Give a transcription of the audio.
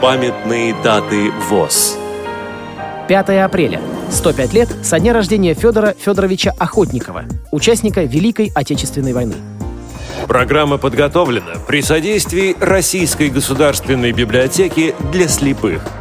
Памятные даты ВОЗ. 5 апреля. 105 лет со дня рождения Федора Федоровича Охотникова, участника Великой Отечественной войны. Программа подготовлена при содействии Российской государственной библиотеки для слепых –